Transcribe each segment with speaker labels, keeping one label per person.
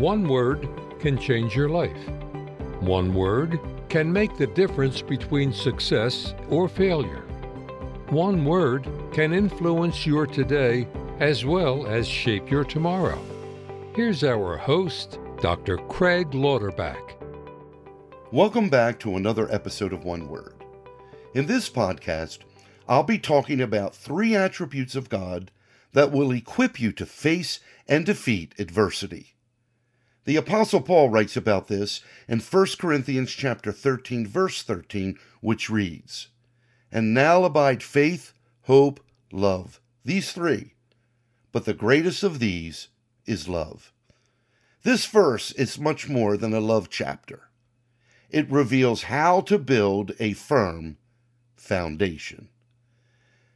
Speaker 1: One word can change your life. One word can make the difference between success or failure. One word can influence your today as well as shape your tomorrow. Here's our host, Dr. Craig Lauterbach.
Speaker 2: Welcome back to another episode of One Word. In this podcast, I'll be talking about three attributes of God that will equip you to face and defeat adversity. The apostle Paul writes about this in 1 Corinthians chapter 13 verse 13, which reads, "And now abide faith, hope, love, these three, but the greatest of these is love." This verse is much more than a love chapter. It reveals how to build a firm foundation.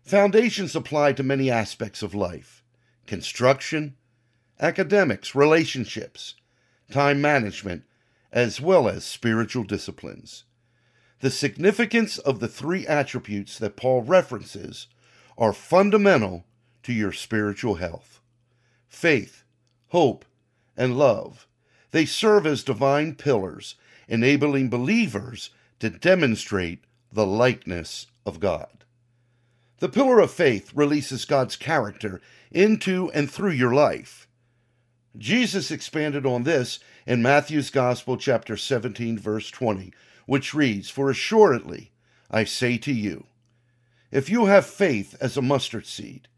Speaker 2: Foundations apply to many aspects of life construction, academics, relationships, time management, as well as spiritual disciplines. The significance of the three attributes that Paul references are fundamental to your spiritual health faith, hope, and love. They serve as divine pillars enabling believers to demonstrate the likeness of God. The pillar of faith releases God's character into and through your life. Jesus expanded on this in Matthew's Gospel, chapter 17, verse 20, which reads, For assuredly I say to you, if you have faith as a mustard seed,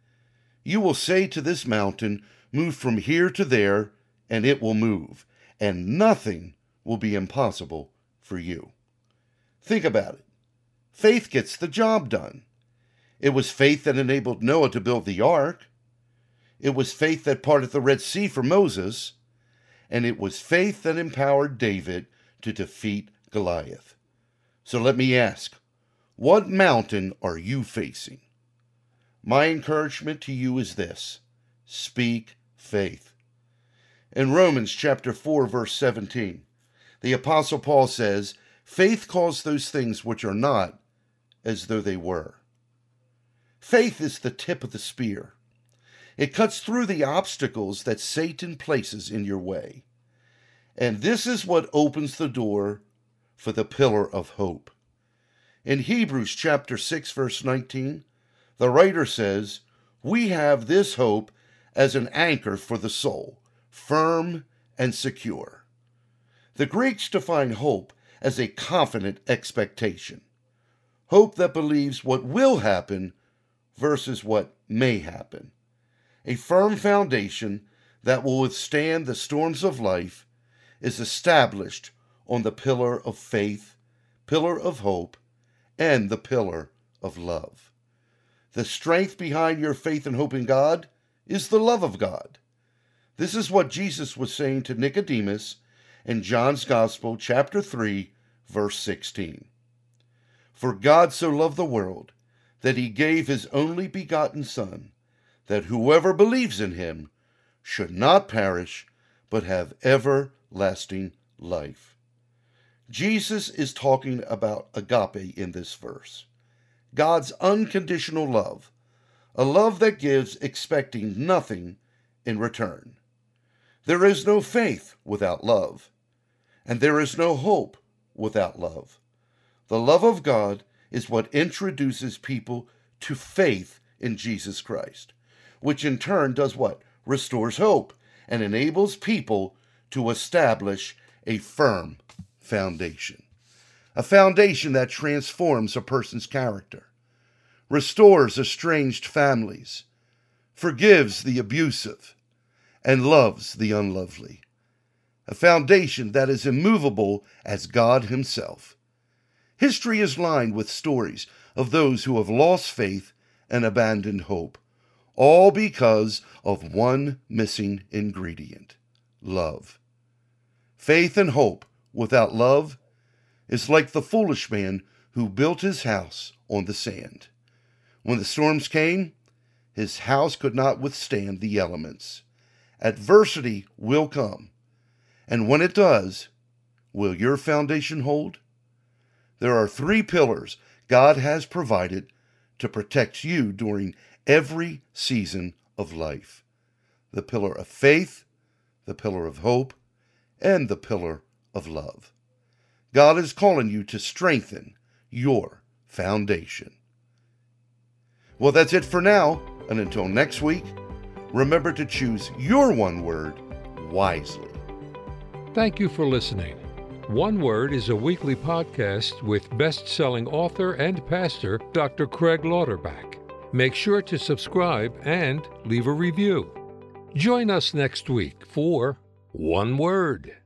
Speaker 2: you will say to this mountain, Move from here to there, and it will move, and nothing will be impossible for you. Think about it. Faith gets the job done. It was faith that enabled Noah to build the ark. It was faith that parted the Red Sea for Moses. And it was faith that empowered David to defeat Goliath. So let me ask what mountain are you facing? My encouragement to you is this speak faith. In Romans chapter 4 verse 17, the Apostle Paul says, Faith calls those things which are not as though they were. Faith is the tip of the spear. It cuts through the obstacles that Satan places in your way. And this is what opens the door for the pillar of hope. In Hebrews chapter 6 verse 19, the writer says, "We have this hope as an anchor for the soul, firm and secure." The Greeks define hope as a confident expectation. Hope that believes what will happen versus what may happen. A firm foundation that will withstand the storms of life is established on the pillar of faith, pillar of hope, and the pillar of love. The strength behind your faith and hope in God is the love of God. This is what Jesus was saying to Nicodemus in John's Gospel, chapter 3, verse 16. For God so loved the world that he gave his only begotten Son, that whoever believes in him should not perish, but have everlasting life. Jesus is talking about agape in this verse God's unconditional love, a love that gives expecting nothing in return. There is no faith without love and there is no hope without love. The love of God is what introduces people to faith in Jesus Christ, which in turn does what? Restores hope and enables people to establish a firm foundation. A foundation that transforms a person's character, restores estranged families, forgives the abusive, and loves the unlovely a foundation that is immovable as God Himself. History is lined with stories of those who have lost faith and abandoned hope, all because of one missing ingredient love. Faith and hope without love is like the foolish man who built his house on the sand. When the storms came, his house could not withstand the elements. Adversity will come and when it does, will your foundation hold? There are three pillars God has provided to protect you during every season of life the pillar of faith, the pillar of hope, and the pillar of love. God is calling you to strengthen your foundation. Well, that's it for now. And until next week, remember to choose your one word wisely.
Speaker 1: Thank you for listening. One Word is a weekly podcast with best selling author and pastor Dr. Craig Lauterbach. Make sure to subscribe and leave a review. Join us next week for One Word.